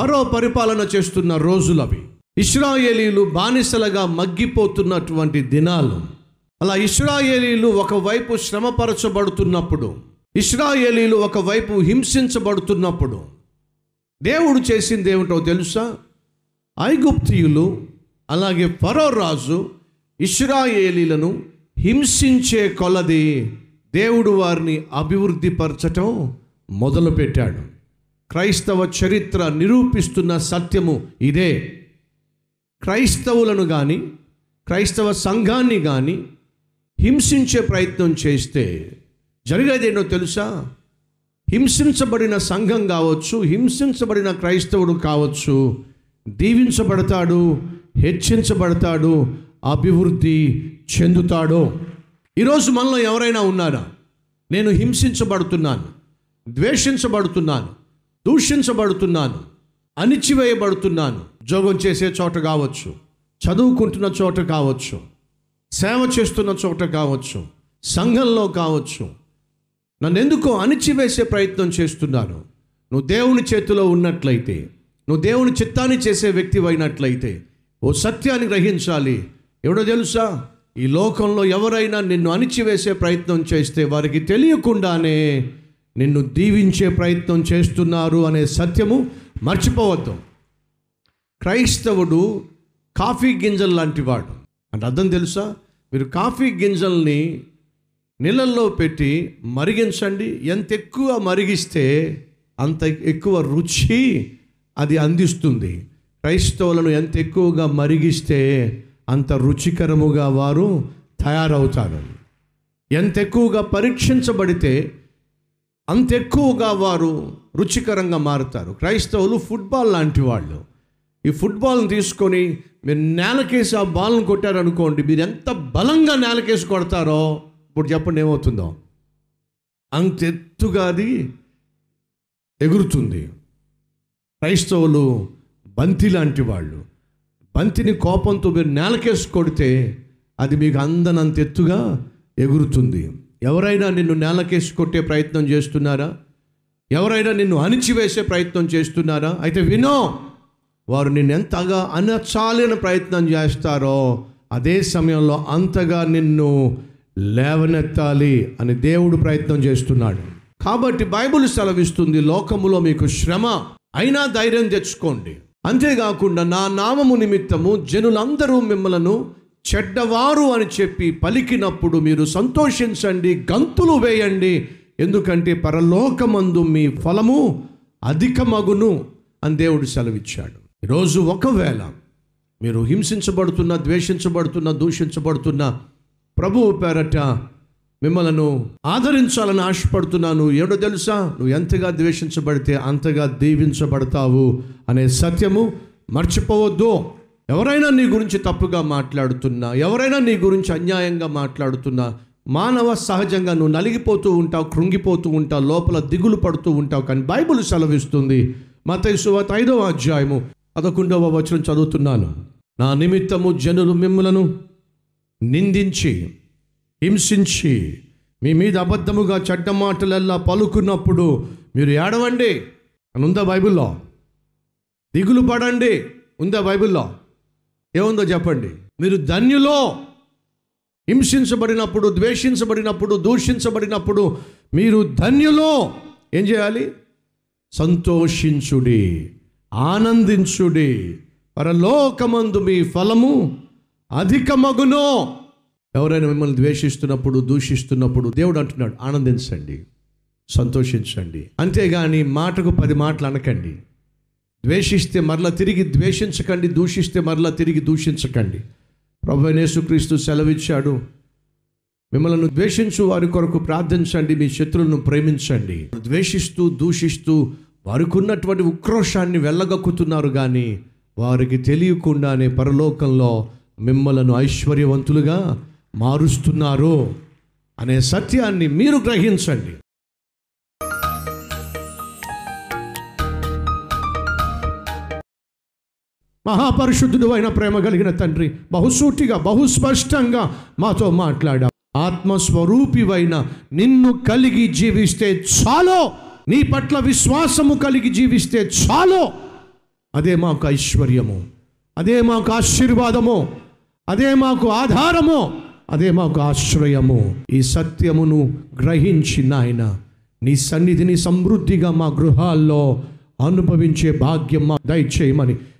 ఫరో పరిపాలన చేస్తున్న రోజులవి. ఇస్రాయేలీలు బానిసలుగా మగ్గిపోతున్నటువంటి దినాలు. అలా ఇస్రాయేలీలు ఒకవైపు శ్రమపరచబడుతున్నప్పుడు ఇస్రాయేలీలు ఒకవైపు హింసించబడుతున్నప్పుడు దేవుడు చేసింది ఏమిటో తెలుసా? ఐగుప్తియులు అలాగే ఫరో రాజు ఇస్రాయేలీలను హింసించే కొలది దేవుడు వారిని అభివృద్ధిపరచటం మొదలుపెట్టాడు. క్రైస్తవ చరిత్ర నిరూపిస్తున్న సత్యము ఇదే. క్రైస్తవులను కానీ క్రైస్తవ సంఘాన్ని కానీ హింసించే ప్రయత్నం చేస్తే జరిగేదేంటో తెలుసా? హింసించబడిన సంఘం కావచ్చు హింసించబడిన క్రైస్తవుడు కావచ్చు దీవించబడతాడు హెచ్చించబడతాడు అభివృద్ధి చెందుతాడు. ఈరోజు మనలో ఎవరైనా ఉన్నారా? నేను హింసించబడుతున్నాను ద్వేషించబడుతున్నాను దూషించబడుతున్నాను అణిచివేయబడుతున్నాను. ఉద్యోగం చేసే చోట కావచ్చు చదువుకుంటున్న చోట కావచ్చు సేవ చేస్తున్న చోట కావచ్చు సంఘంలో కావచ్చు. నన్ను ఎందుకో అణిచివేసే ప్రయత్నం చేస్తున్నాను. నువ్వు దేవుని చేతిలో ఉన్నట్లయితే నువ్వు దేవుని చిత్తాన్ని చేసే వ్యక్తి అయినట్లయితే ఓ సత్యాన్ని గ్రహించాలి. ఎవడో తెలుసా? ఈ లోకంలో ఎవరైనా నిన్ను అణిచివేసే ప్రయత్నం చేస్తే వారికి తెలియకుండానే నిన్ను దీవించే ప్రయత్నం చేస్తున్నారు అనే సత్యము మర్చిపోవద్దు. క్రైస్తవుడు కాఫీ గింజలు లాంటి వాడు. అంటే అర్థం తెలుసా? మీరు కాఫీ గింజల్ని నీళ్ళల్లో పెట్టి మరిగించండి. ఎంత ఎక్కువ మరిగిస్తే అంత ఎక్కువ రుచి అది అందిస్తుంది. క్రైస్తవులను ఎంత ఎక్కువగా మరిగిస్తే అంత రుచికరముగా వారు తయారవుతారు. ఎంత ఎక్కువగా పరీక్షించబడితే అంత ఎక్కువగా వారు రుచికరంగా మారుతారు. క్రైస్తవులు ఫుట్బాల్ లాంటి వాళ్ళు. ఈ ఫుట్బాల్ని తీసుకొని మీరు నేలకేసి ఆ బాల్ని కొట్టారనుకోండి మీరు ఎంత బలంగా నేలకేసి కొడతారో ఇప్పుడు చెప్పండి ఏమవుతుందో? అంత ఎత్తుగా అది ఎగురుతుంది. క్రైస్తవులు బంతి లాంటి వాళ్ళు. బంతిని కోపంతో మీరు నేలకేసి కొడితే అది మీకు అందనంత ఎత్తుగా ఎగురుతుంది. ఎవరైనా నిన్ను నేలకేసి కొట్టే ప్రయత్నం చేస్తున్నారా? ఎవరైనా నిన్ను అణిచివేసే ప్రయత్నం చేస్తున్నారా? అయితే వినో వారు నిన్ను ఎంతగా అనచాలని ప్రయత్నం చేస్తారో అదే సమయంలో అంతగా నిన్ను లేవనెత్తాలి అని దేవుడు ప్రయత్నం చేస్తున్నాడు. కాబట్టి బైబుల్ సెలవిస్తుంది లోకములో మీకు శ్రమ అయినా ధైర్యం తెచ్చుకోండి. అంతేకాకుండా నా నామము నిమిత్తము జనులందరూ మిమ్మలను చెడ్డవారు అని చెప్పి పలికినప్పుడు మీరు సంతోషించండి గంతులు వేయండి. ఎందుకంటే పరలోకమందు మీ ఫలము అధికమగును అని దేవుడు సెలవిచ్చాడు. ఈరోజు ఒకవేళ మీరు హింసించబడుతున్న ద్వేషించబడుతున్న దూషించబడుతున్న ప్రభువు పేరట మిమ్మలను ఆదరించాలని ఆశపడుతున్నాను. ఏడో తెలుసా? నువ్వు ఎంతగా ద్వేషించబడితే అంతగా దీవించబడతావు అనే సత్యము మర్చిపోవద్దు. ఎవరైనా నీ గురించి తప్పుగా మాట్లాడుతున్నా ఎవరైనా నీ గురించి అన్యాయంగా మాట్లాడుతున్నా మానవ సహజంగా నువ్వు నలిగిపోతూ ఉంటావు కృంగిపోతూ ఉంటావు లోపల దిగులు పడుతూ ఉంటావు కానీ బైబిల్ సెలవిస్తుంది. మత సువాత ఐదవ అధ్యాయము పదకొండవ వచనం చదువుతున్నాను. నా నిమిత్తము జనులు మిమ్మలను నిందించి హింసించి మీ మీద అబద్ధముగా చెడ్డ మాటలల్లా పలుకున్నప్పుడు మీరు ఏడవండి. అని ఉందా బైబిల్లో? దిగులు పడండి. ఉందా బైబిల్లో? ఏముందో చెప్పండి. మీరు ధన్యులో హింసించబడినప్పుడు ద్వేషించబడినప్పుడు దూషించబడినప్పుడు మీరు ధన్యులో ఏం చేయాలి? సంతోషించుడి ఆనందించుడి. పరలోకమందు మీ ఫలము అధికమగునో. ఎవరైనా మిమ్మల్ని ద్వేషిస్తున్నప్పుడు దూషిస్తున్నప్పుడు దేవుడు అంటున్నాడు ఆనందించండి సంతోషించండి. అంతేగాని మాటకు పది మాటలు అనకండి. ద్వేషిస్తే మరలా తిరిగి ద్వేషించకండి దూషిస్తే మరలా తిరిగి దూషించకండి. ప్రభు యేసుక్రీస్తు సెలవిచ్చాడు. మిమ్మల్ని ద్వేషించు వారి కొరకు ప్రార్థించండి మీ శత్రువులను ప్రేమించండి. ద్వేషిస్తూ దూషిస్తూ వారికి ఉన్నటువంటి ఉక్రోషాన్ని వెళ్ళగక్కుతున్నారు కానీ వారికి తెలియకుండానే పరలోకంలో మిమ్మలను ఐశ్వర్యవంతులుగా మారుస్తున్నారు అనే సత్యాన్ని మీరు గ్రహించండి. మహాపరిశుద్ధుడు అయిన ప్రేమ కలిగిన తండ్రి బహుసూటిగా బహుస్పష్టంగా మాతో మాట్లాడా ఆత్మస్వరూపివైన నిన్ను కలిగి జీవిస్తే చాలో. నీ పట్ల విశ్వాసము కలిగి జీవిస్తే చాలో. అదే మాకు ఐశ్వర్యము. అదే మాకు ఆశీర్వాదము. అదే మాకు ఆధారము. అదే మాకు ఆశ్రయము. ఈ సత్యమును గ్రహించి నాయన నీ సన్నిధిని సమృద్ధిగా మా గృహాల్లో అనుభవించే భాగ్యం మా దయచేయమని